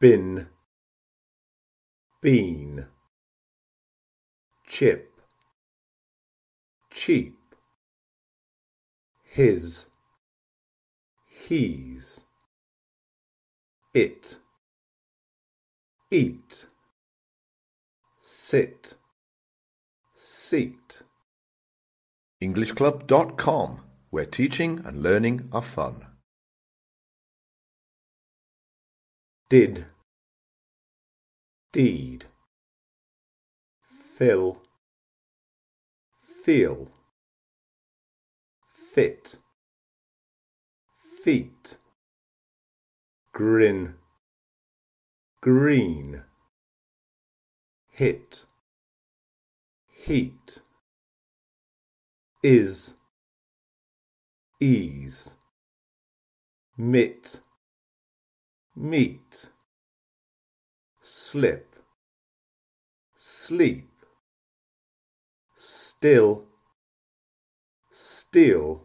bin bean chip cheap his he's it eat sit seat EnglishClub.com, where teaching and learning are fun. did deed. Fill. Feel. Fit. Feet. Grin. Green. Hit. Heat. Is. Ease. Mit. Meet slip sleep still steal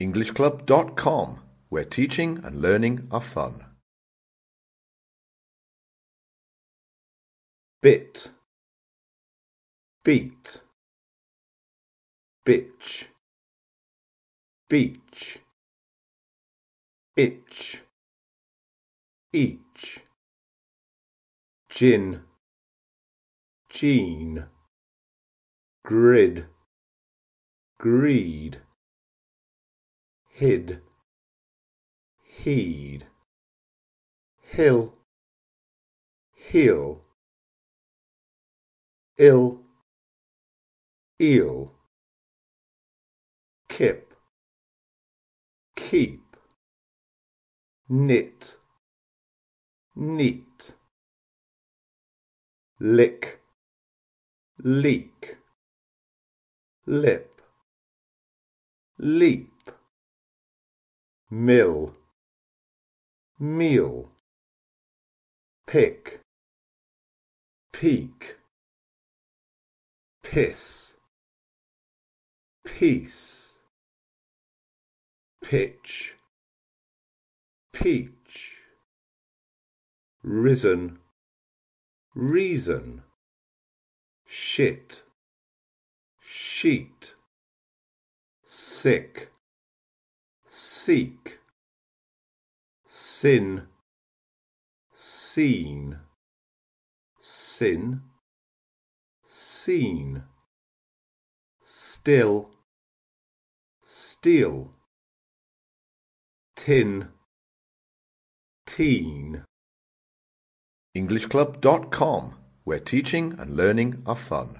EnglishClub.com, where teaching and learning are fun. bit beat bitch beach itch each gin. Gene. Grid. Greed. Hid. Heed. Hill. Heel. Ill. Eel. Kip. Keep. Knit. Neat lick. Leak. Lip. Leap. Mill. Meal. Pick. Peak. Piss. Peace pitch. Peach. Risen reason. Shit. Sheet. Sick. Seek. Sin. Seen. Sin. Seen. Still. Steal. Tin. Teen EnglishClub.com, where teaching and learning are fun.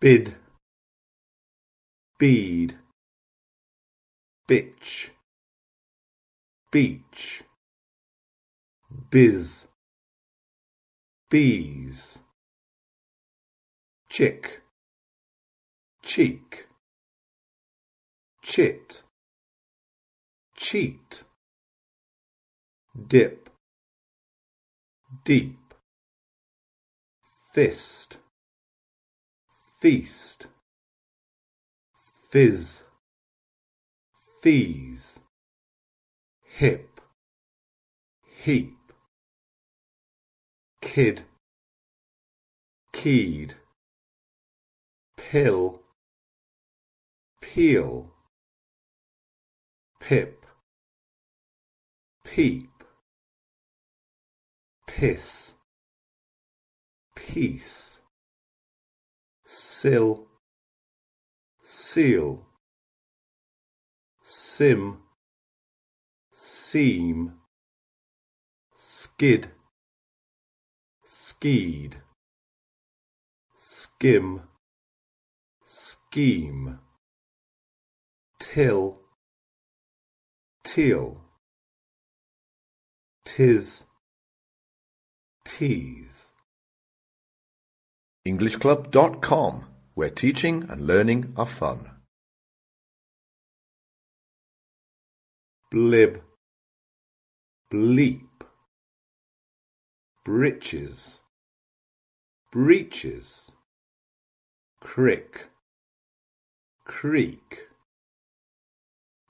bid. Bead. Bitch. Beach. Biz. Bees. Chick. Cheek. Chit. Cheat dip. Deep. Fist. Feast. Fizz. Fees. Hip. Heap. Kid. Keyed. Pill. Peel. Pip. Peep piss peace sill seal sim seam skid skied skim scheme till teal tis tease EnglishClub.com, where teaching and learning are fun. blib. Bleep. Breeches breeches. Crick. Creek.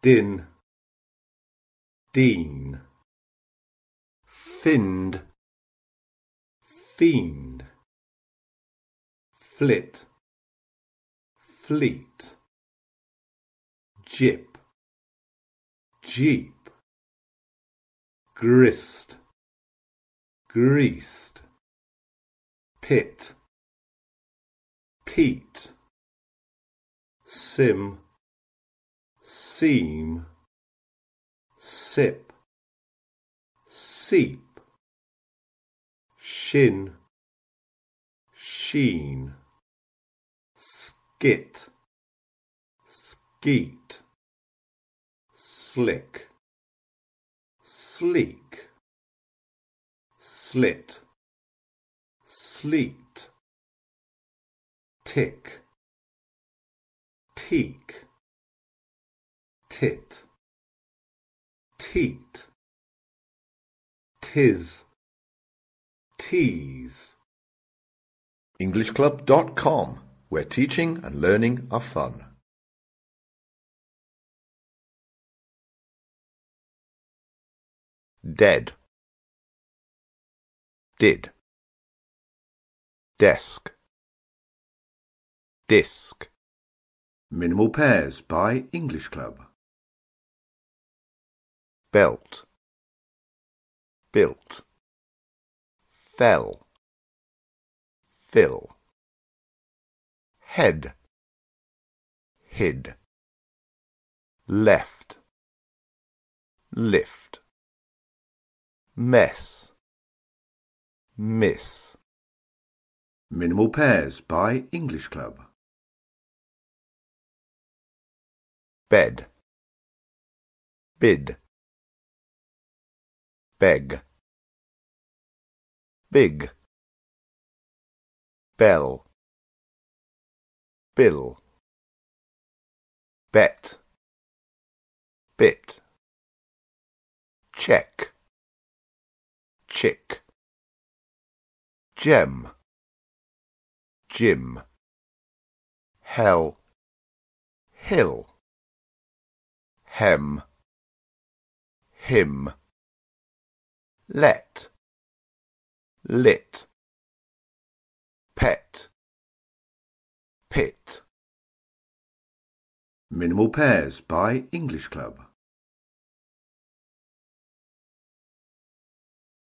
Din, dean, find, fiend, flit, fleet, jip, jeep, grist, greased, pit, peat, sim, seam, sip, seep, shin, sheen, skit, skeet, slick, sleek, slit, sleet, tick, teak, tit, teat, tis, tease. EnglishClub.com, where teaching and learning are fun. Dead, did, desk, disc. Minimal pairs by English Club. belt, built, fell, fill, head, hid, left, lift, mess, miss, Minimal pairs by English Club. bed, bid, beg, big, bell, bill, bet, bit, check, chick, gem, Jim, hell, hill, hem, him, let, lit, pet, pit, Minimal pairs by English Club.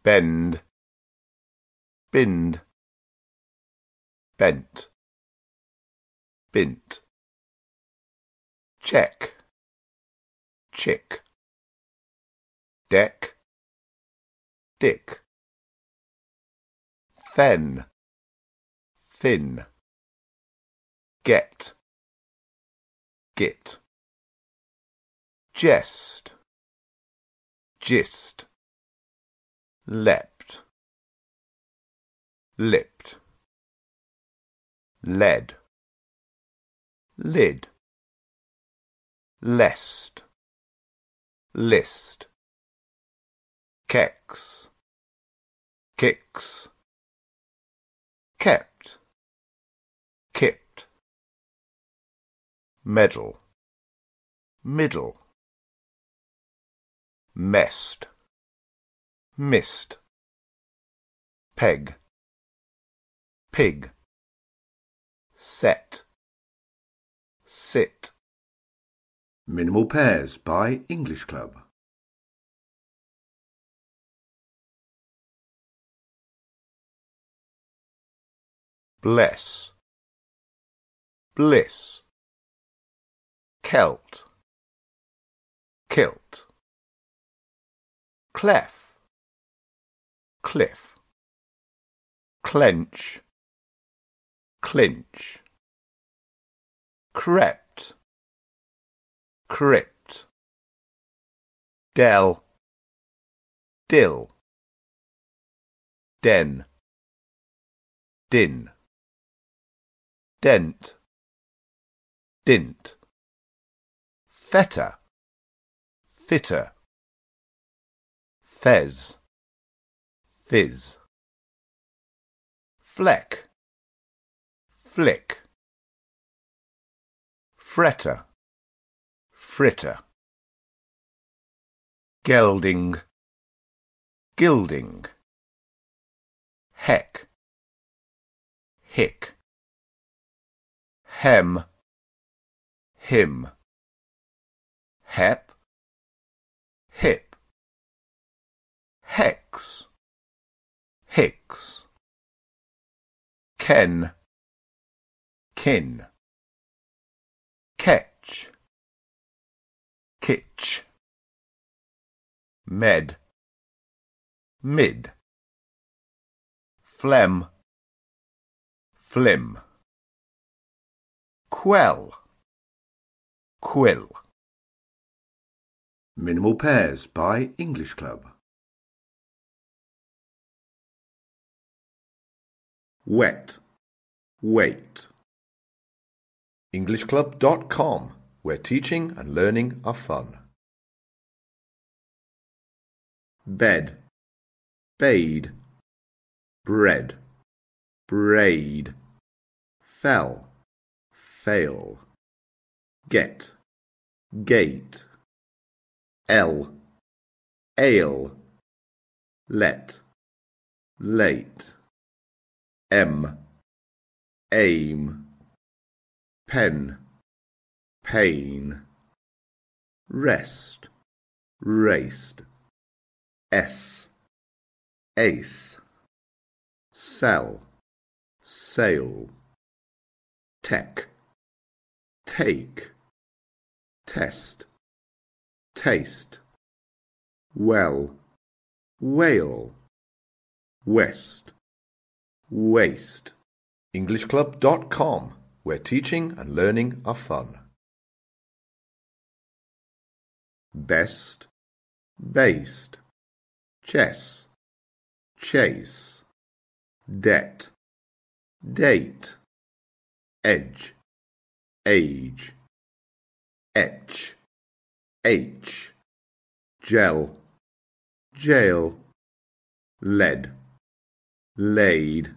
bend, bind, bent, bint, check, chick, deck, dick, fen, thin, get, git, jest, gist, leapt, lipped, led, lid, lest, list, kex, kicks, kept, kipped, medal, middle, messed, missed, peg, pig, set, sit, Minimal pairs by English Club. Bless, bliss, celt, kilt, clef, cliff, clench, clinch, crept, crypt, dell, dill, den, din, dent, dint, fetter, fitter, fez, fizz, fleck, flick, fretter, fritter. gelding, gilding, heck, hick, hem, him, hep, hip, hex, hicks, ken, kin, catch, kitch, med, mid, phlegm, flim, quell, quill. Minimal Pairs by English Club. Wet, wait. EnglishClub.com, where teaching and learning are fun. Bed, bade, bread, braid, fell, fail, get, gate, L, ale, let, late, M, aim, pen, pain, rest, raced, S, ace, sell, sail, tech, take, test, taste, well, whale, west, waste. EnglishClub.com, where teaching and learning are fun. Best, based, chess, chase, debt, date, edge, age, etch, H, gel, jail, lead, laid,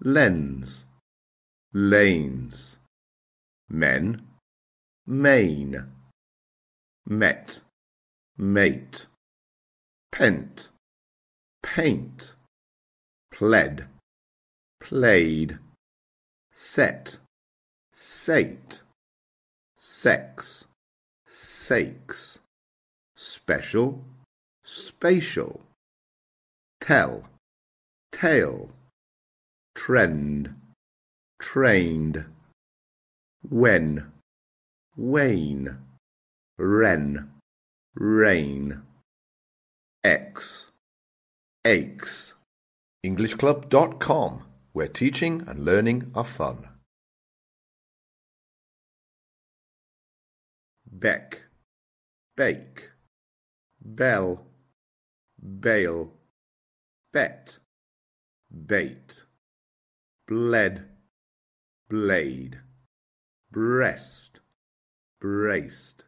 lens, lanes, men, main, met, mate, pent, paint, pled, played, set, sate, sex, sakes, special, spatial, tell, tale, trend, trained, when, wane, wren, rain, X, aches. EnglishClub.com, where teaching and learning are fun. Beck, bake, bell, bail, bet, bait, bled, blade, breast, braced,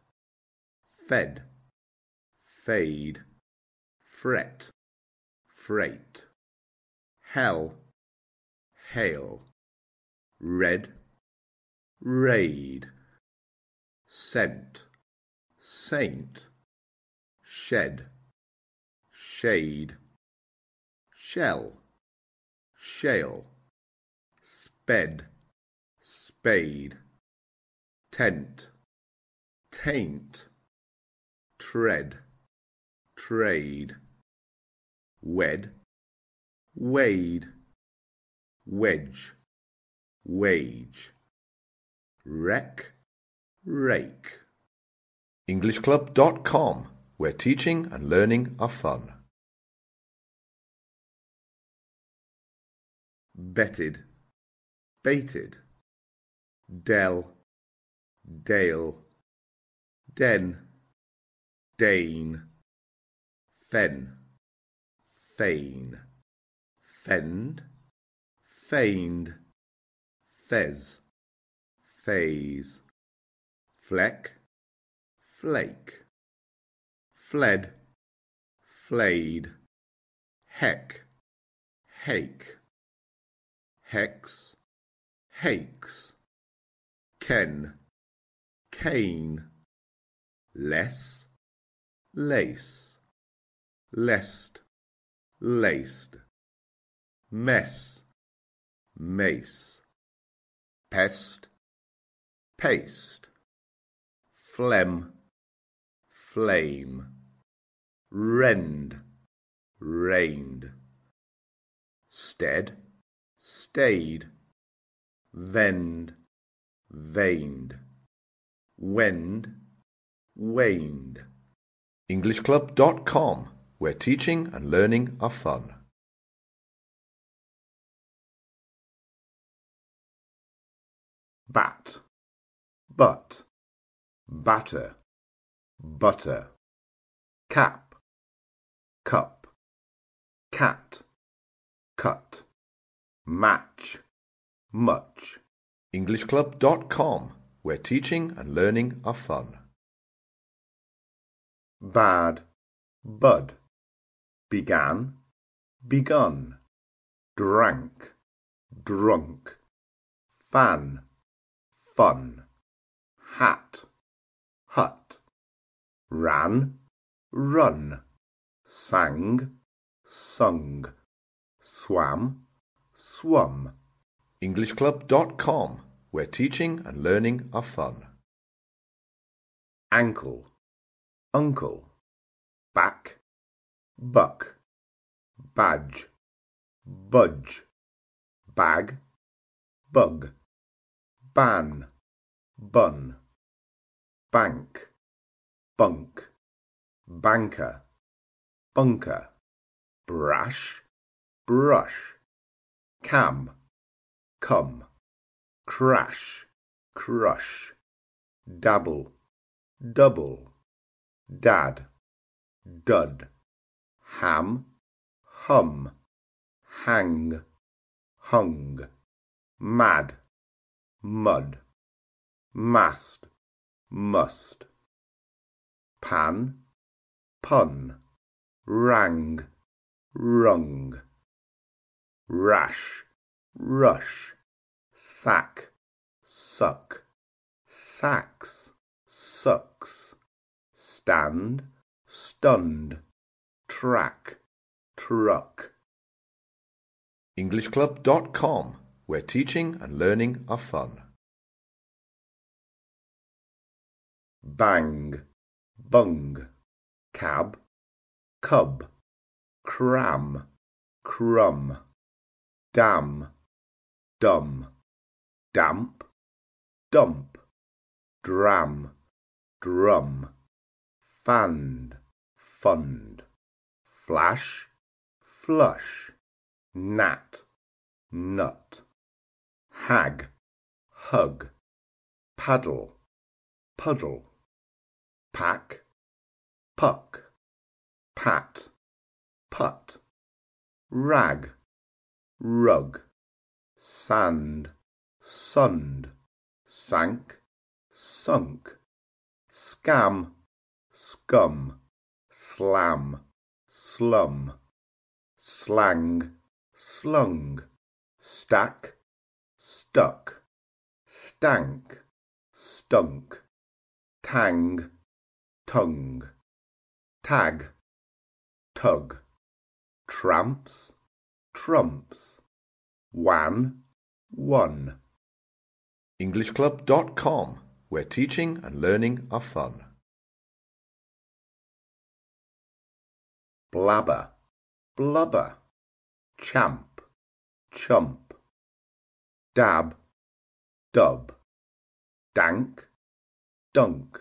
fed, fade, fret, freight, hell, hail, red, raid, scent, saint, shed, shade, shell, shale, sped, spade, tent, taint, tread, trade, wed, wade, wedge, wage, wreck, rake. EnglishClub.com, where teaching and learning are fun. Betted, baited, dell, dale, den, dane, fen, feign, fend, feigned, fez, phase, fleck, flake, fled, flayed, heck, hake, hex, hakes, ken, cane, less, lace, lest, laced, mess, mace, pest, paste, phlegm, flame, rend, rained, stead, stayed, vend, veined, wend, waned. EnglishClub.com, where teaching and learning are fun. bat, but, batter, butter, cap, cup, cat, cut, match, much. EnglishClub.com, where teaching and learning are fun. bad, bud, began, begun, drank, drunk, fan, fun, hat, ran, run, sang, sung, swam, swum. EnglishClub.com, where teaching and learning are fun. ankle, uncle, back, buck, badge, budge, bag, bug, ban, bun, bank, bunk, banker, bunker, brash, brush, cam, come, crash, crush, dabble, double, dad, dud, ham, hum, hang, hung, mad, mud, mast, must, pan, pun, rang, rung, rash, rush, sack, suck, sacks, sucks, stand, stunned, track, truck. EnglishClub.com, where teaching and learning are fun. bang, bung, cab, cub, cram, crumb, dam, dumb, damp, dump, dram, drum, fand, fund, flash, flush, gnat, nut, hag, hug, paddle, puddle, pack, puck, pat, put, rag, rug, sand, sund, sank, sunk, scam, scum, slam, slum, slang, slung, stack, stuck, stank, stunk, tang, tongue, tag, tug, tramps, trumps, wan, one. EnglishClub.com, where teaching and learning are fun. blabber, blubber, champ, chump, dab, dub, dank, dunk,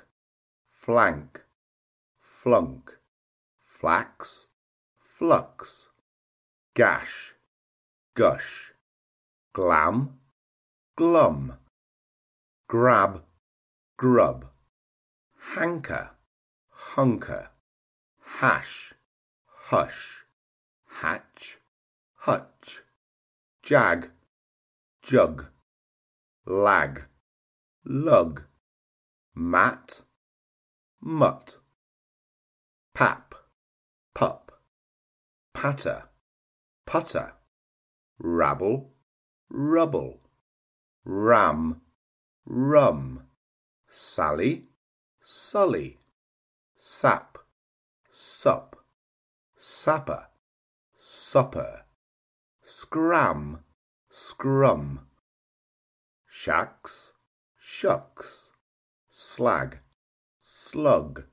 flank, flunk, flax, flux, gash, gush, glam, glum, grab, grub, hanker, hunker, hash, hush, hatch, hutch, jag, jug, lag, lug, mat, mutt, pap, pup, patter, putter, rabble, rubble, ram, rum, sally, sully, sap, sup, sapper, supper, scram, scrum, shacks, shucks, slag, slug,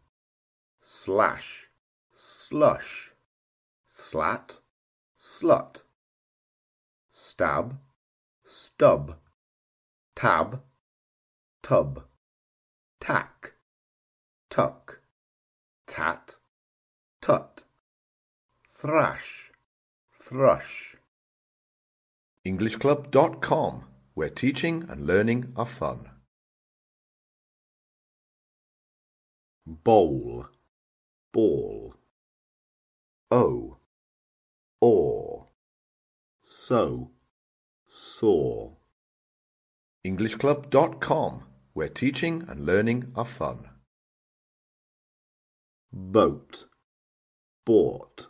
slash, slush, slat, slut, stab, stub, tab, tub, tack, tuck, tat, tut, thrash, thrush. EnglishClub.com, where teaching and learning are fun. Bowl, ball, o, or, so, saw. EnglishClub.com, where teaching and learning are fun. boat, bought,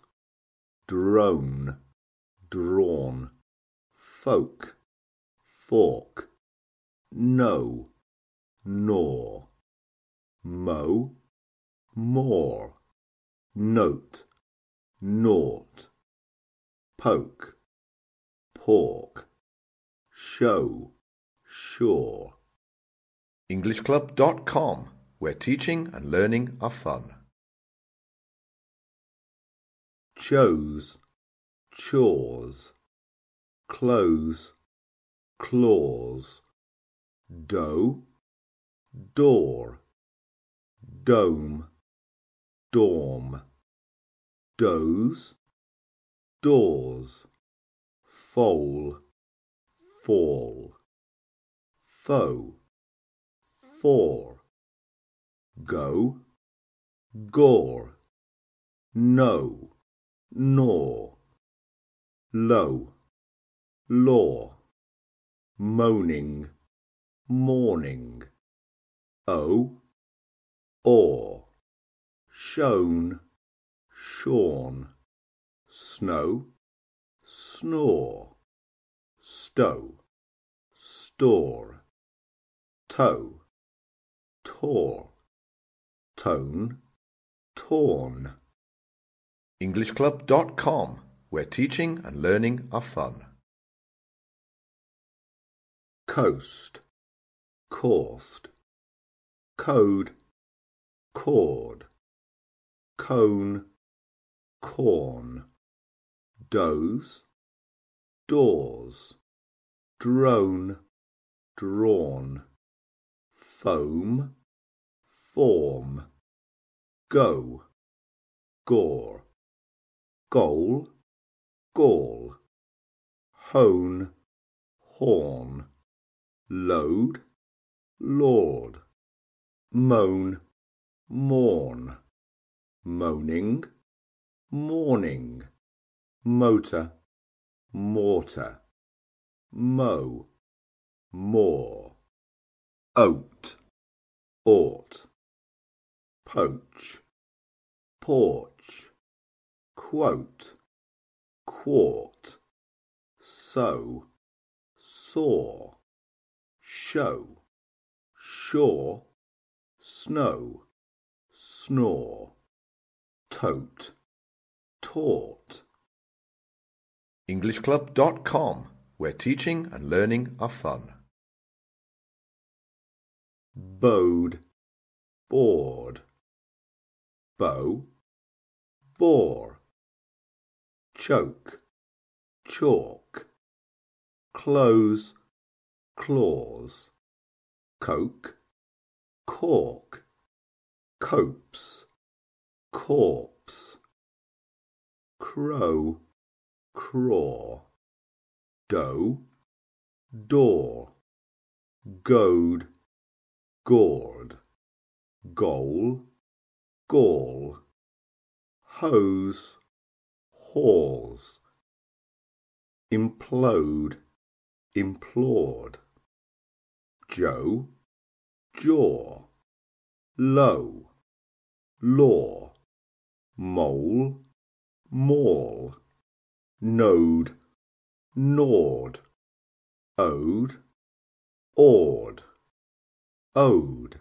drone, drawn, folk, fork, no, nor, mow, more, note, naught, poke, pork, show, sure. EnglishClub.com, where teaching and learning are fun. chose, chores, close, claws, dough, door, dome, dorm, doze, doors, foal, fall, foe, four. Go, gore, no, nor, low, law, moaning, morning, o, or, shown, shorn, snow, snore, stow, store, toe, tore, tone, torn. EnglishClub.com, where teaching and learning are fun. coast, coursed, code, cord, cone, corn, doze, doors, drone, drawn, foam, form, go, gore, goal, gall, hone, horn, load, lord, moan, mourn, moaning, morning, motor, mortar, mow, more, oat, ought, poach, porch, quote, quart, sow, saw, show, shore, snow, snore, tote, taught. EnglishClub.com, where teaching and learning are fun. Bowed, bored. bow, bore, choke, chalk, close, claws, coke, cork, copse, corpse, crow, craw, dough, door, goad, gourd, goal, gall, hose, halls, implode, implored, Joe, jaw, low, law, mole, maul, node, gnawed, ode, awed, ode,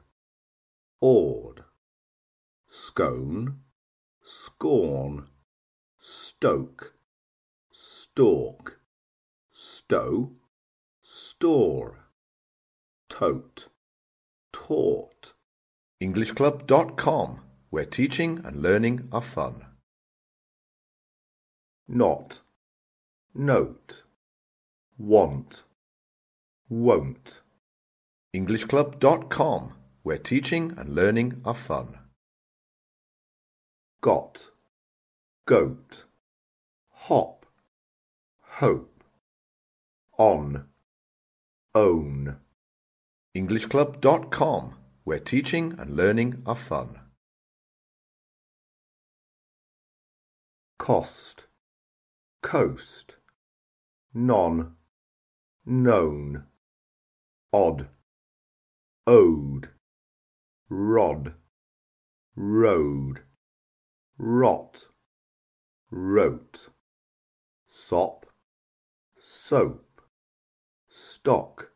awed, scone, scorn, stoke, stalk, stow, store, tote, taught. EnglishClub.com, where teaching and learning are fun. Not, note, want, won't. EnglishClub.com, where teaching and learning are fun. Got, goat, hop, hope, on, own. EnglishClub.com, where teaching and learning are fun. Cost, coast, non, known, odd, ode, rod, road, rot, wrote, sop, soap, stock,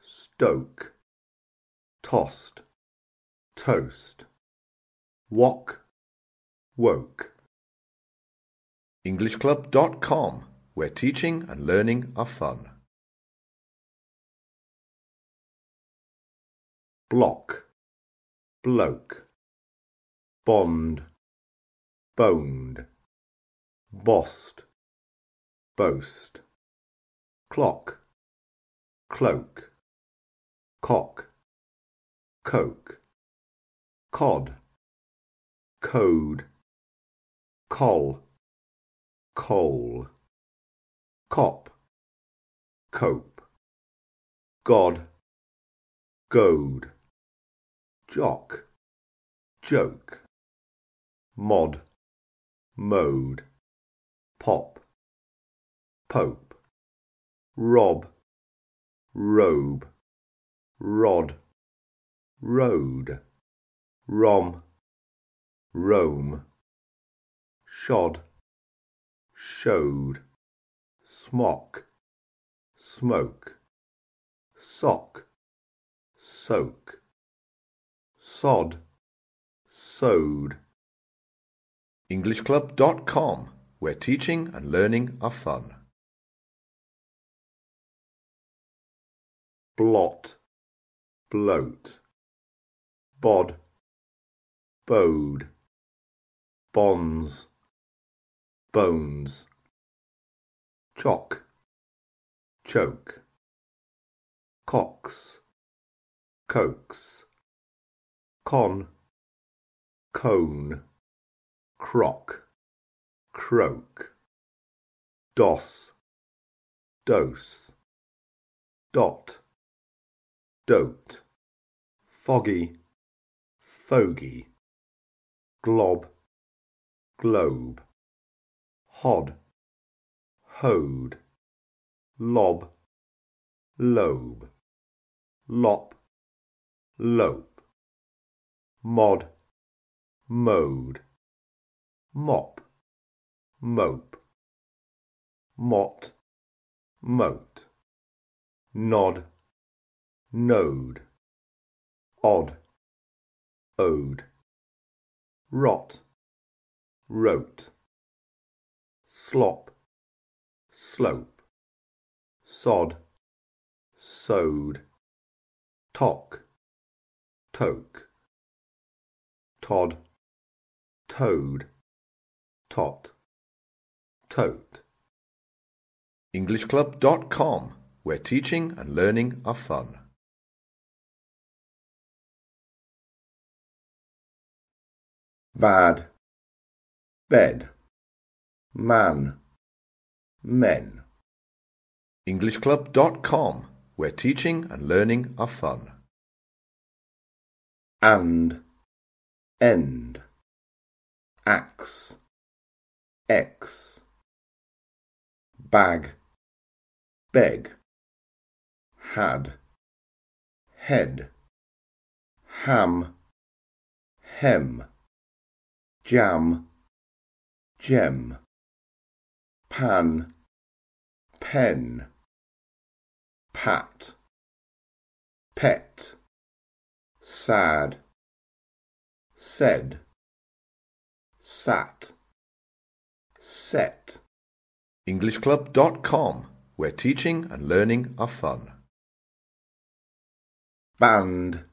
stoke, tossed, toast, wok, woke. EnglishClub.com, where teaching and learning are fun. block, bloke, bond, boned, bossed, boast, clock, cloak, cock, coke, cod, code, coll, coal, cop, cope, god, goad, jock, joke, mod, mode, pop, pope, rob, robe, rod, road, rom, rome, shod, showed, smock, smoke, sock, soak, sod, sewed. EnglishClub.com, where teaching and learning are fun. blot, bloat, bod, bode, bonds, bones, chock, choke, cox, coax, con, cone, crock, croak, dos, dose, dot, dote, foggy, fogy glob, globe, hod, hode, lob, lobe, lop, lope, mod, mode, mop, mope, mot, moat, nod, node, odd, ode, rot, wrote, slop, slope, sod, sewed, tock, toke, tod, toad, tot, tote. EnglishClub.com, where teaching and learning are fun. bad, bed, man, men. EnglishClub.com, where teaching and learning are fun. and, end, axe, x, bag, beg, had, head, ham, hem, jam, gem, pan, pen, pat, pet, sad, said, sat, set. EnglishClub.com, where teaching and learning are fun. Band,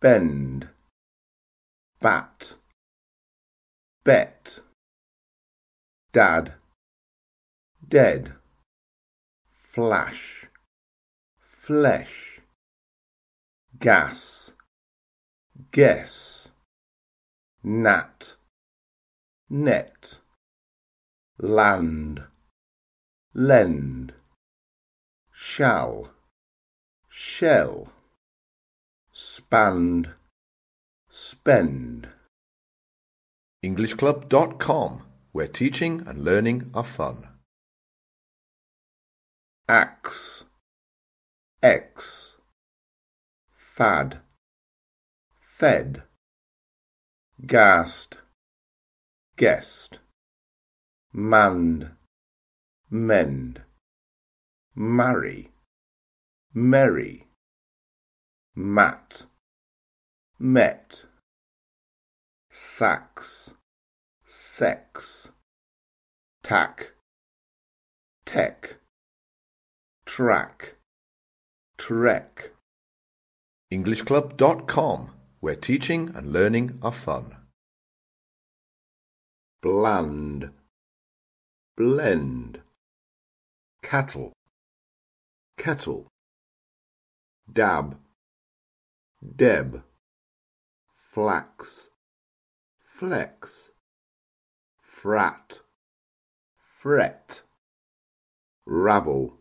bend, bat, bet, dad, dead, flash, flesh, gas, guess, nat, net, land, lend, shall, shell, spand, spend. EnglishClub.com, where teaching and learning are fun. Axe, x, fad, fed, gassed, guest, manned, mend, marry, merry, mat, met, sax, sex, tack, tech, track, trek. EnglishClub.com, where teaching and learning are fun. bland, blend, cattle, kettle, dab, deb, flax, flex, frat, fret, rabble,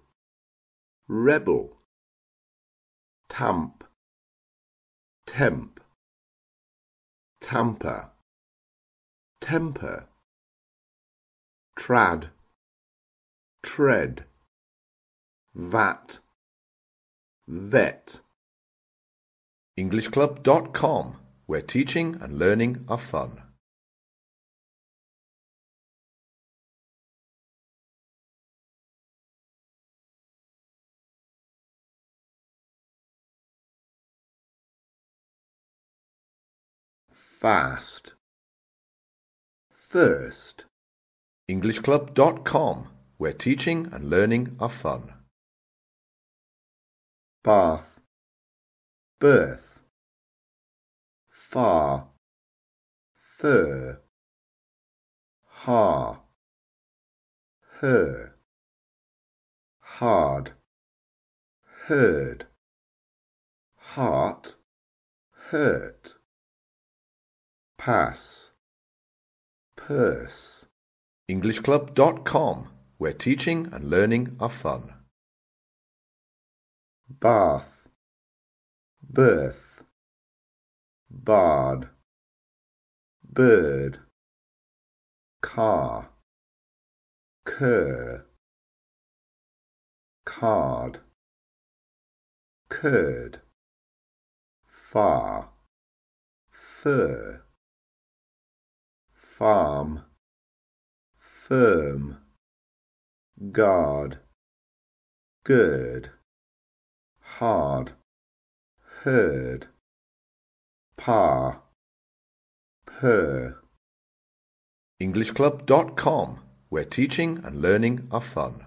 rebel, tamp, temp, tamper, temper, trad, tread, vat, vet. EnglishClub.com, where teaching and learning are fun. Fast, first, EnglishClub.com, where teaching and learning are fun. bath, birth, far, fur, har, her, hard, heard, heart, hurt, pass, purse, EnglishClub.com, where teaching and learning are fun. bath, birth, bard, bird, car, cur, card, curd, far, fur, farm, firm, guard, gird, hard, herd, par, purr. EnglishClub.com, where teaching and learning are fun.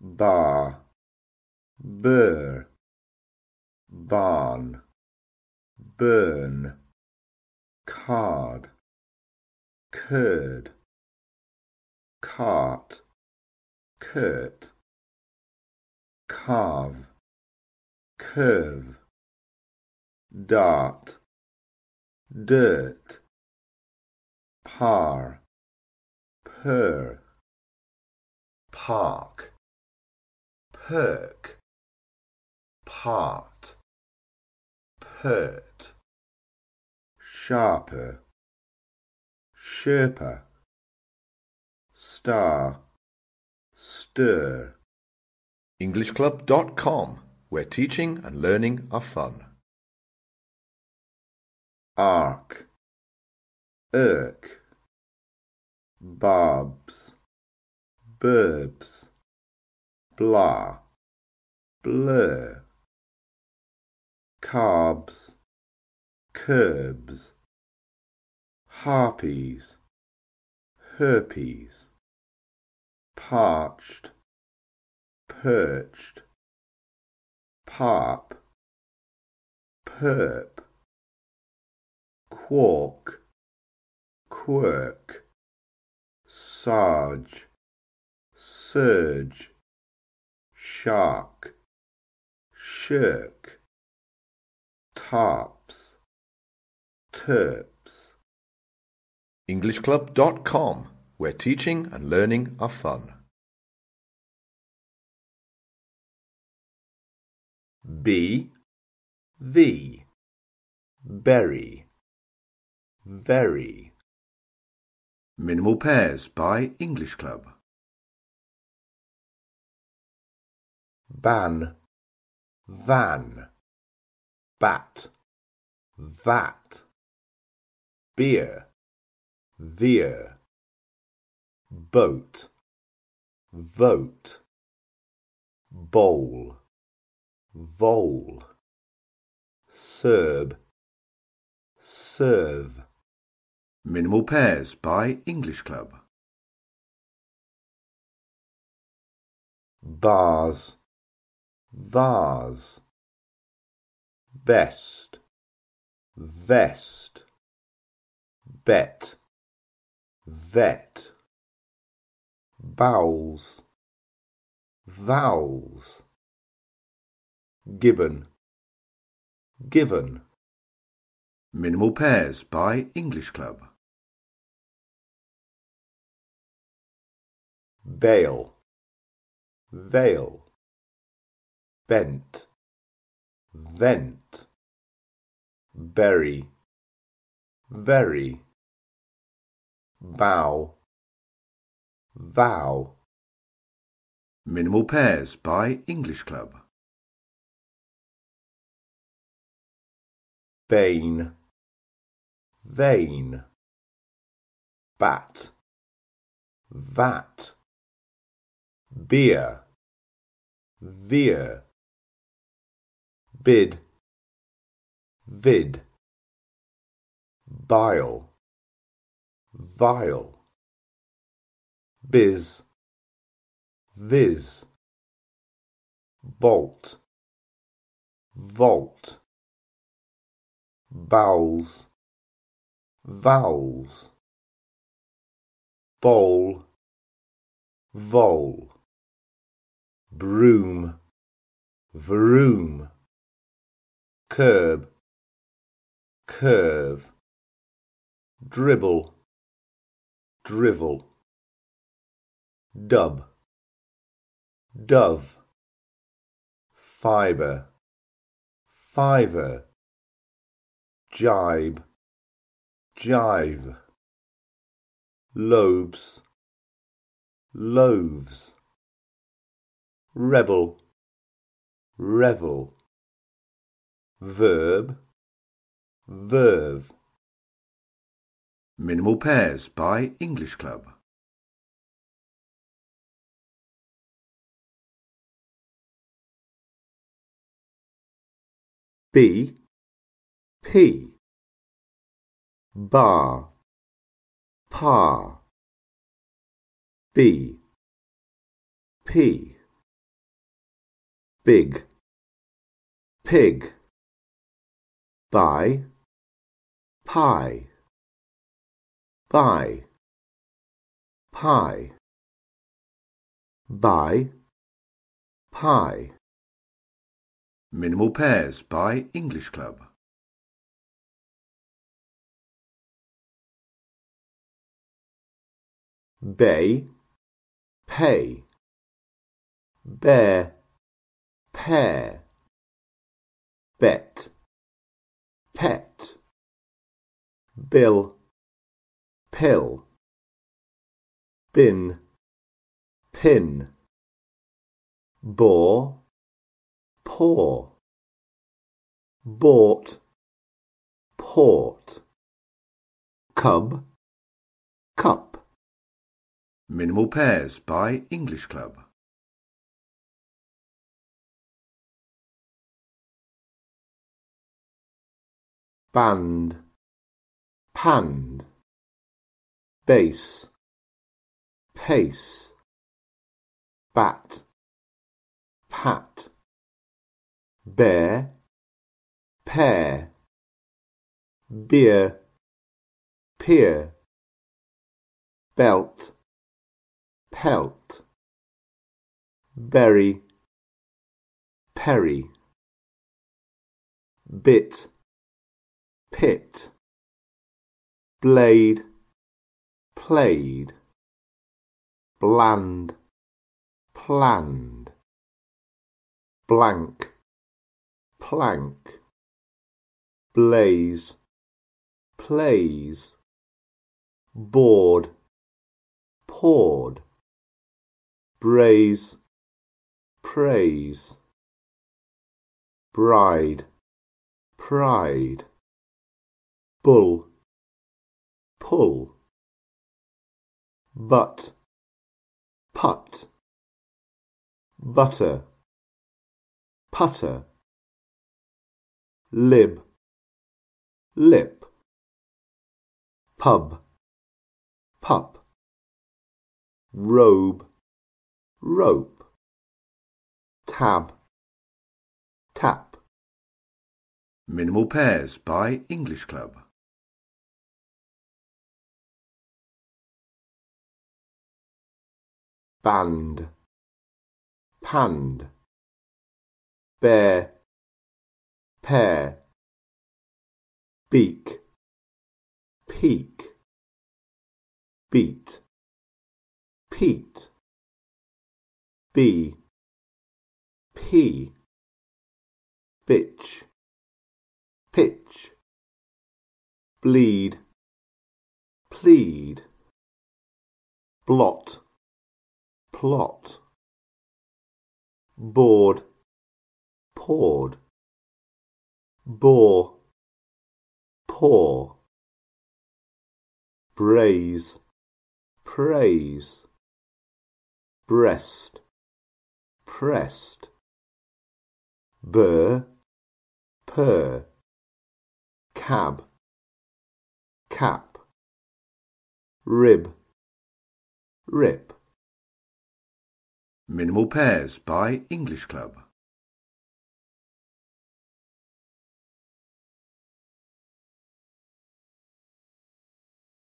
bar, burr, barn, burn, card, curd, cart, curt, carve, curve, dart, dirt, par, purr, park, perk, part, pert, sharper, sherper, star, stir. EnglishClub.com, where teaching and learning are fun. arc, irk, barbs, burbs, blah, blur, carbs, curbs, harpies, herpes, parched, perched, parp, perp, quark, quirk, sarge, surge, shark, shirk, tarps, terps. EnglishClub.com, where teaching and learning are fun. B, V, berry, very. Minimal Pairs by English Club. ban, van, bat, vat, beer, veer, boat, vote, bowl, vole, serb, serve. Minimal Pairs by English Club. bars, vase, best, vest, bet, vet, bowels, vowels, gibbon, given. Minimal Pairs by English Club. Bail, veil, bent, vent, berry very, bow, vow. Minimal Pairs by English Club. Bane, vain, bat, vat, beer, veer, bid, vid, bile, vile, biz, viz, bolt, vault, bowels, vowels, bowl, vole, broom, vroom, curb, curve, dribble, drivel, dub, dove, fibre, fiver, jibe, jive, lobes, loaves, rebel, revel, verb, verve. Minimal Pairs by English Club. B, P, bar, par, B, P, big, pig, By. Pie, buy, pie, buy, pie. Minimal Pairs by English Club. bay, pay, bear, pair bet, pet, bill, pill, bin, pin, bore, pour, bought, port, cub, cup. Minimal Pairs by English Club. band, panned, base, pace, bat, pat, bear, pair, beer, peer, belt, pelt, berry, perry, bit, pit, blade, played, bland, planned, blank, plank, blaze, plays, board, poured, braise, praise, bride, pride, bull, pull, but, put, butter, putter, lib, lip, pub, pup, robe, rope, tab, tap. Minimal Pairs by English Club. Band, pand, bear, pair, beak, peak, beat, peat, bee, pea, bitch, pitch, bleed, plead, blot, plot, board, poured, bore, pour, braise, praise, breast, pressed, burr, purr, cab, cap, rib, rip. Minimal Pairs by English Club.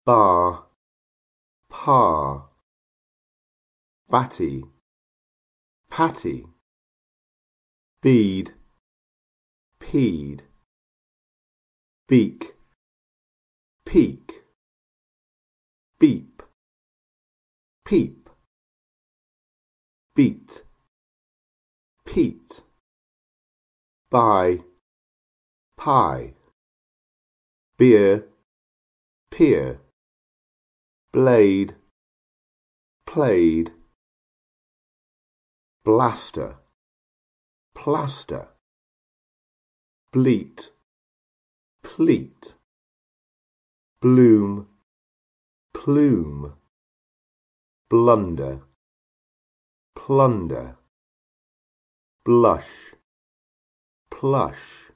bar, par, batty, patty, bead, peed, beak, peak, beep, peep, beat, peat, buy, pie, beer, peer, blade, played, blaster, plaster, bleat, pleat, bloom, plume, blunder, plunder, blush, plush,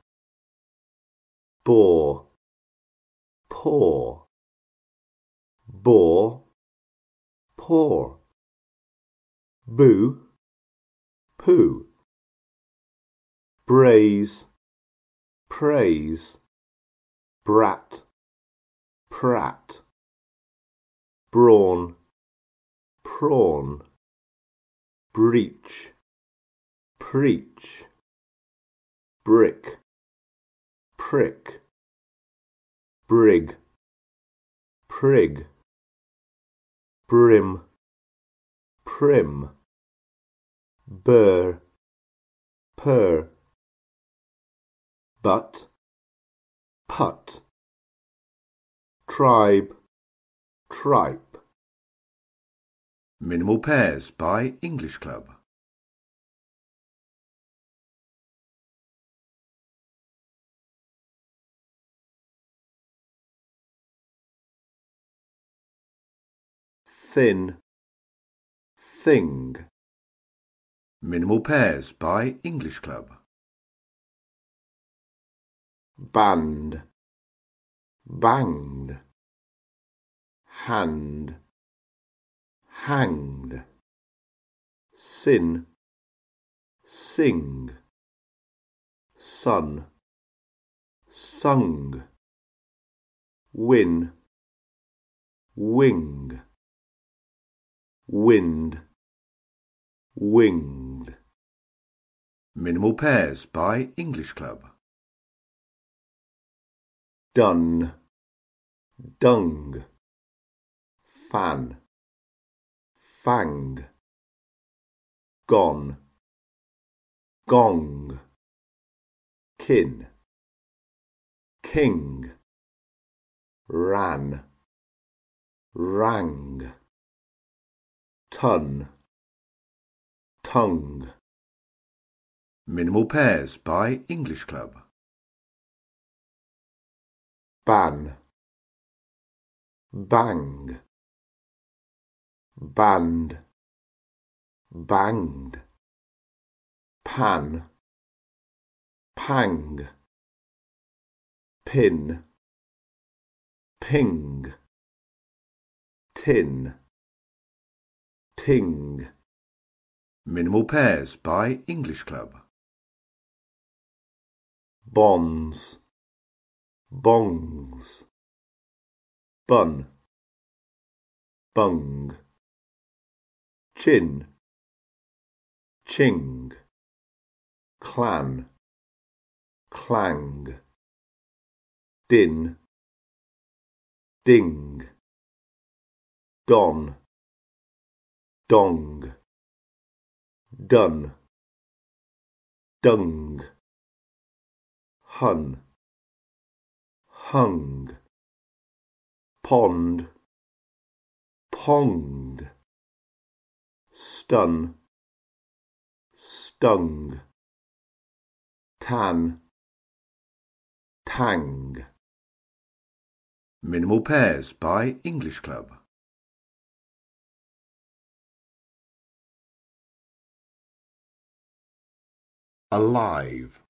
bore, pour, bore, pour, boo, poo, braise, praise, brat, prat, brawn, prawn, breach, preach, brick, prick, brig, prig, brim, prim, burr, purr, but, put, tribe, tripe. Minimal Pairs by English Club. thin, thing, Minimal Pairs by English Club. band, banged, hand, hanged, sin, sing, sun, sung, win, wing, wind, winged. Minimal pairs by English Club. Dun, dung, fan, fang, gone, gong, kin, king, ran, rang, ton, tongue. Minimal pairs by English Club. ban, bang, band, banged, pan, pang, pin, ping, tin, ting. Minimal pairs by English Club. bonds, bongs, bun, bung, chin, ching, clan, clang, din, ding, don, dong, done, dung, hun, hung, pond, ponged, stun, stung, tan, tang. Minimal pairs by English Club. Alive,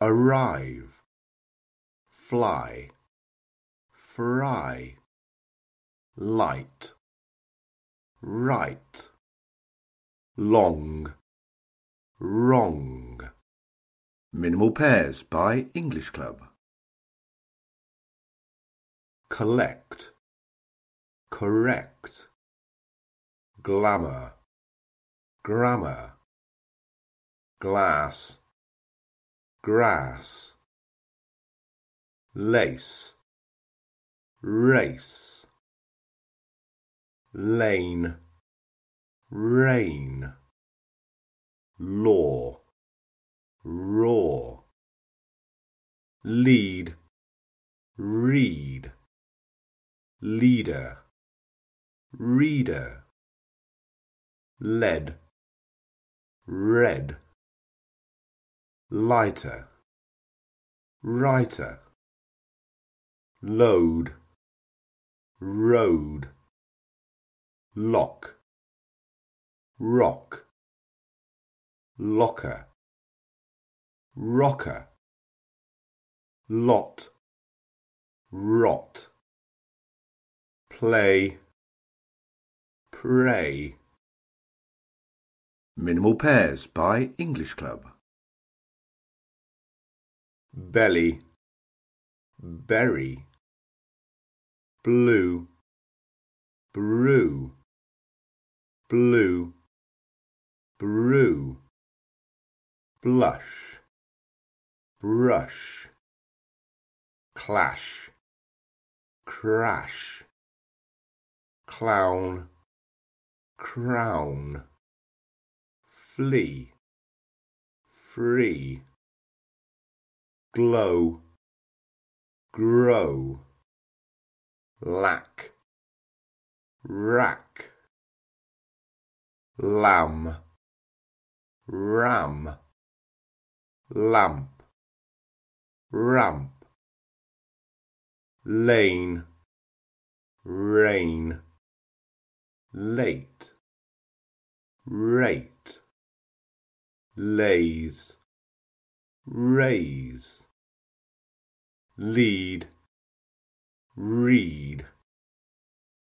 arrive, fly, fry, light, right, long, wrong. Minimal pairs by English Club. Collect, correct, glamour, grammar, glass, grass, lace, race, lane, rain, law, raw, lead, read, leader, reader, lead, red, lighter, writer, load, road, lock, rock, locker, rocker, lot, rot, play, pray. Minimal pairs by English Club. Belly, berry, blue, brew, blue, brew, blush, brush, clash, crash, clown, crown, flee, free, glow, grow, lack, rack, lamb, ram, lamp, ramp, lane, rain, late, rate, lays, raise, lead, read.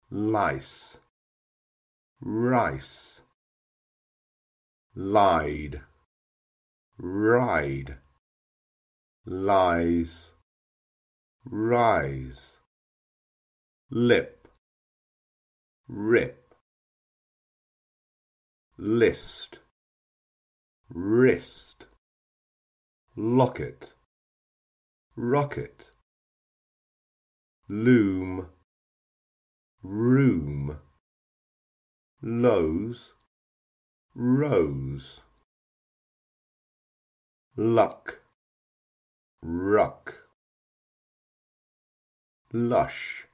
lice, rice, lied, ride, lies, rise, lip, rip, list, wrist, locket, rocket, loom, room, lows, rose, luck, ruck, lush,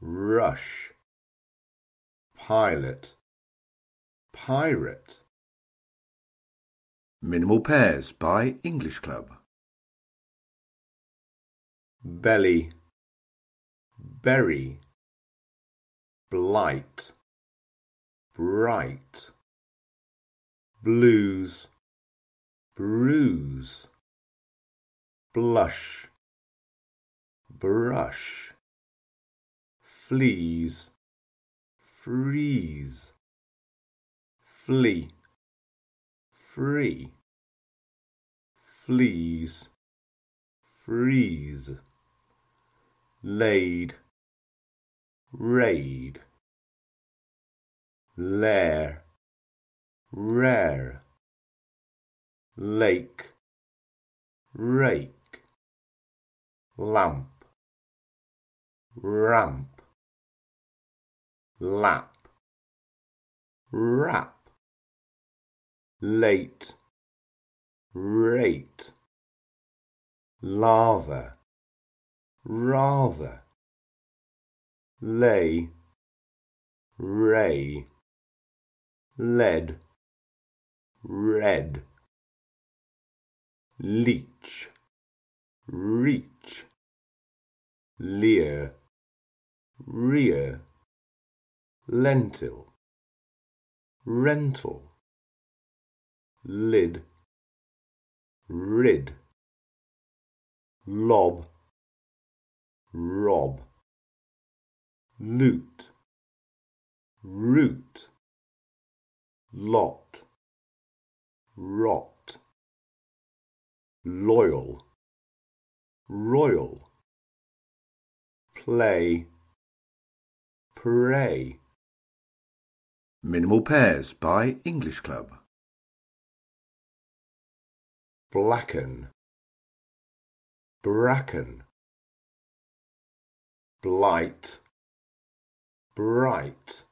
rush, pilot, pirate. Minimal Pairs by English Club. Belly, berry, blight, bright, blues, bruise, blush, brush, fleas, freeze, flee, free, fleas, freeze, laid, raid, lair, rare, lake, rake, lamp, ramp, lap, rap, late, rate, lava, rather, lay, ray, lead, red, leech, reach, leer, rear, lentil, rental, lid, rid, lob, rob, loot, root, lot, rot, loyal, royal, play, pray. Minimal Pairs by English Club. Blacken, bracken, blight, bright,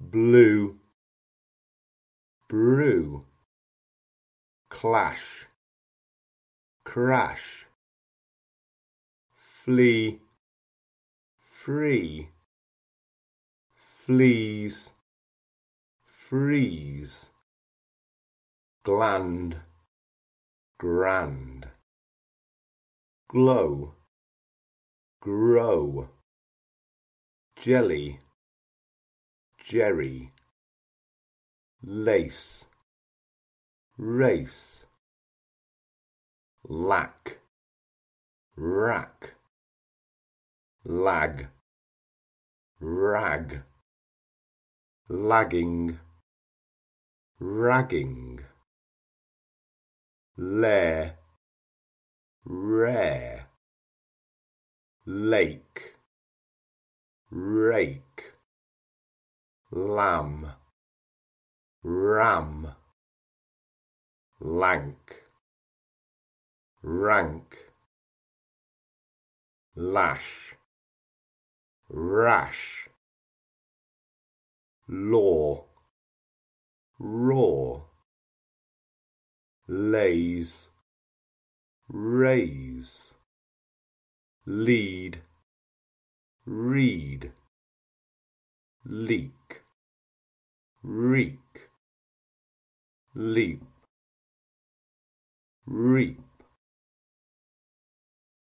blue, brew, clash, crash, flee, free, fleas, freeze, gland, grand, glow, grow, jelly, jerry, lace, race, lack, rack, lag, rag, lagging, ragging, lair, rare, lake, rake, lamb, ram, lank, rank, lash, rash, law, raw, lays, raise, lead, read, leak, reek, leap, reap,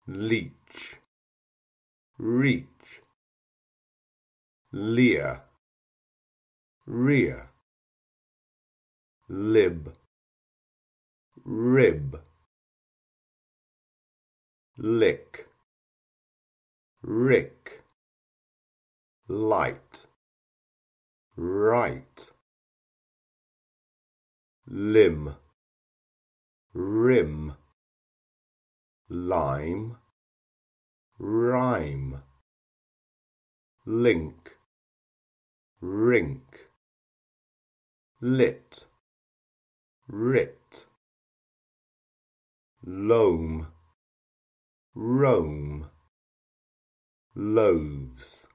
leech, reach, leer, rear, lib, rib, lick, rick, light, right, limb, rim, lime, rhyme, link, rink, lit, writ, loam, roam, loaves,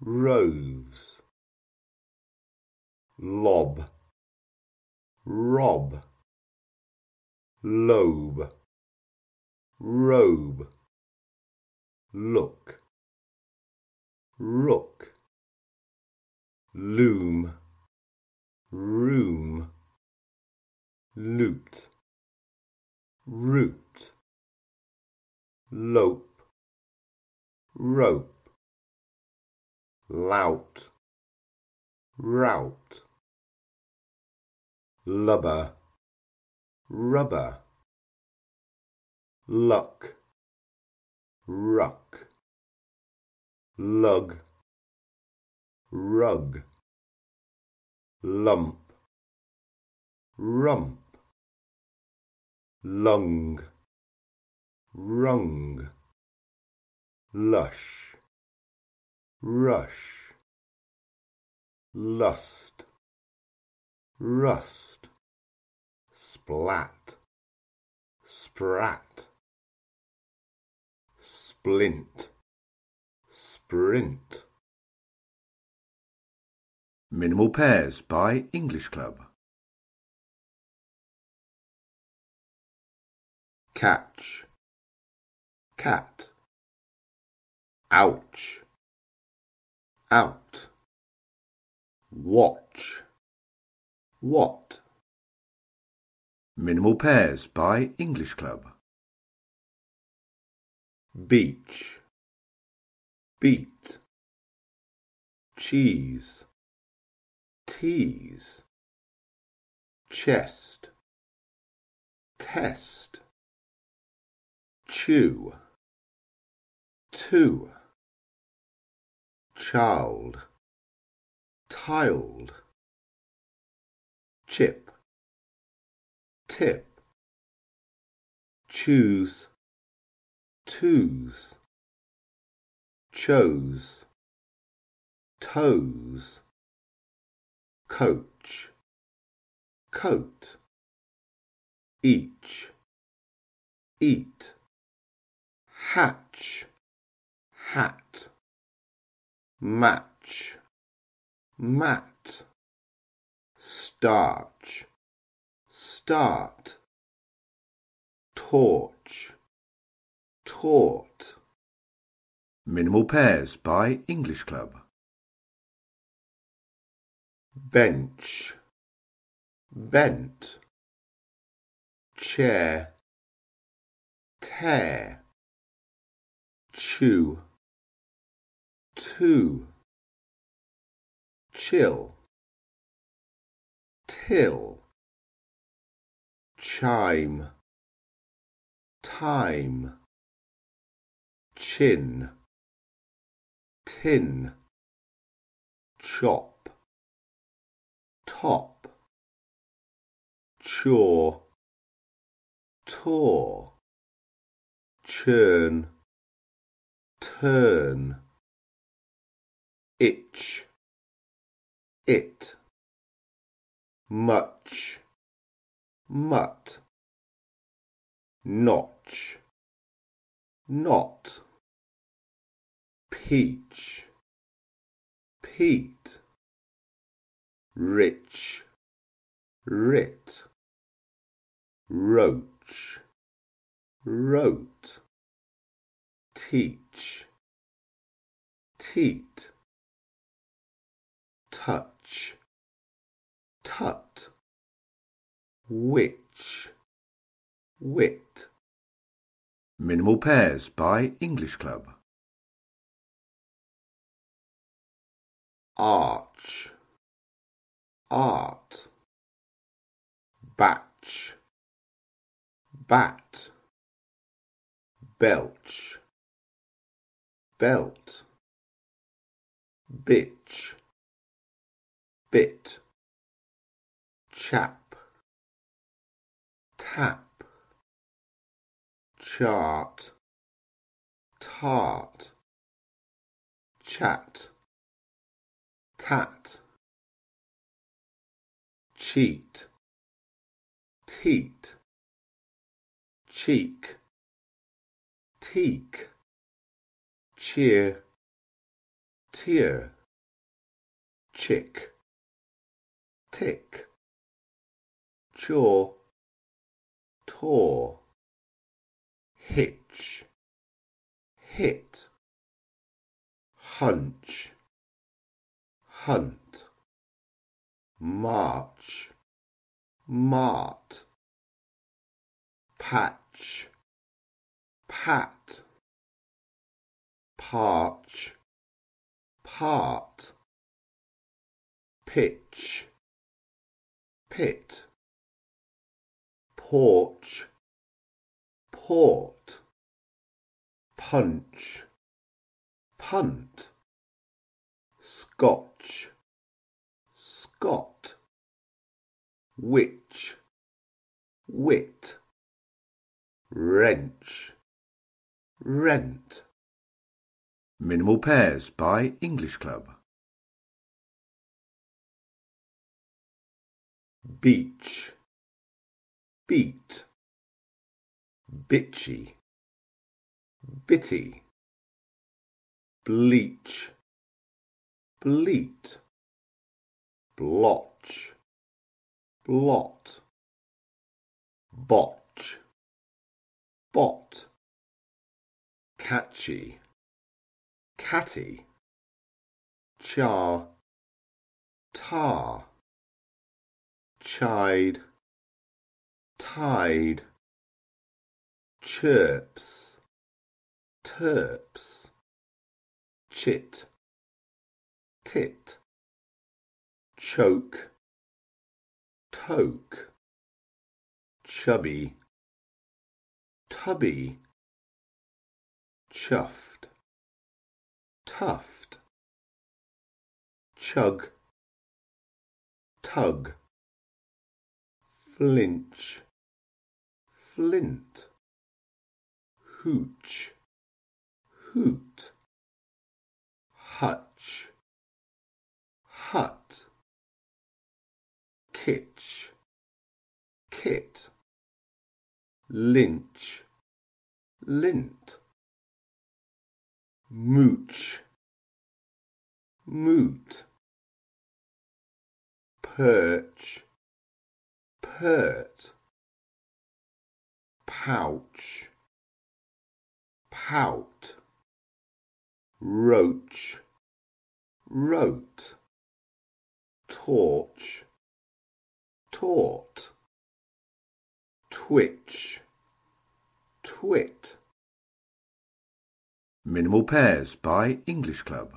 roves, lob, rob, lobe, robe, look, rook, loom, room, loot, root, lope, rope, lout, rout, lubber, rubber, luck, ruck, lug, rug, lump, rump, lung, rung, lush, rush, lust, rust, splat, sprat, splint, sprint. Minimal Pairs by English Club. catch, cat, ouch, out, watch, what, Minimal Pairs by English Club. beach, beat, cheese, tease, chest, test, chew, two, child, tiled, chip, tip, choose, twos, chose, toes, coach, coat, each, eat, hatch, hat, match, mat, starch, start, torch, taught, Minimal Pairs by English Club. bench, bent, chair, tear, chew, two, chill, till, chime, time, chin, tin, chop, top, chore, tour, churn, turn, itch, it, much, mutt, notch, not, peach, peat, rich, writ, roach, wrote, teach, teat, touch, tut, witch, wit, Minimal Pairs by English Club. arch, art, batch, bat, belch, belt, bitch, bit, chap, tap, chart, tart, chat, tat, cheat, teat, cheek, teak, cheer, tear, chick, tick, chaw, tore, hitch, hit, hunch, hunt, march, mart, patch, pat, parch, part, pitch, pit, porch, port, punch, punt, scotch, scot, witch, wit, wrench, rent. Minimal Pairs by English Club. beach, beat, bitchy, bitty, bleach, bleat, blotch, blot, botch, bot, catchy, catty, char, tar, chide, tide, chirps, terps, chit, tit, choke, toke, chubby, tubby, chuffed, tuft, chug, tug, flinch, flint, hooch, hoot, hutch, hut, kitch, kit, lynch, lint, mooch, moot, perch, pert, pouch, pout, roach, wrote, torch, taught, twitch, twit. Minimal Pairs by English Club.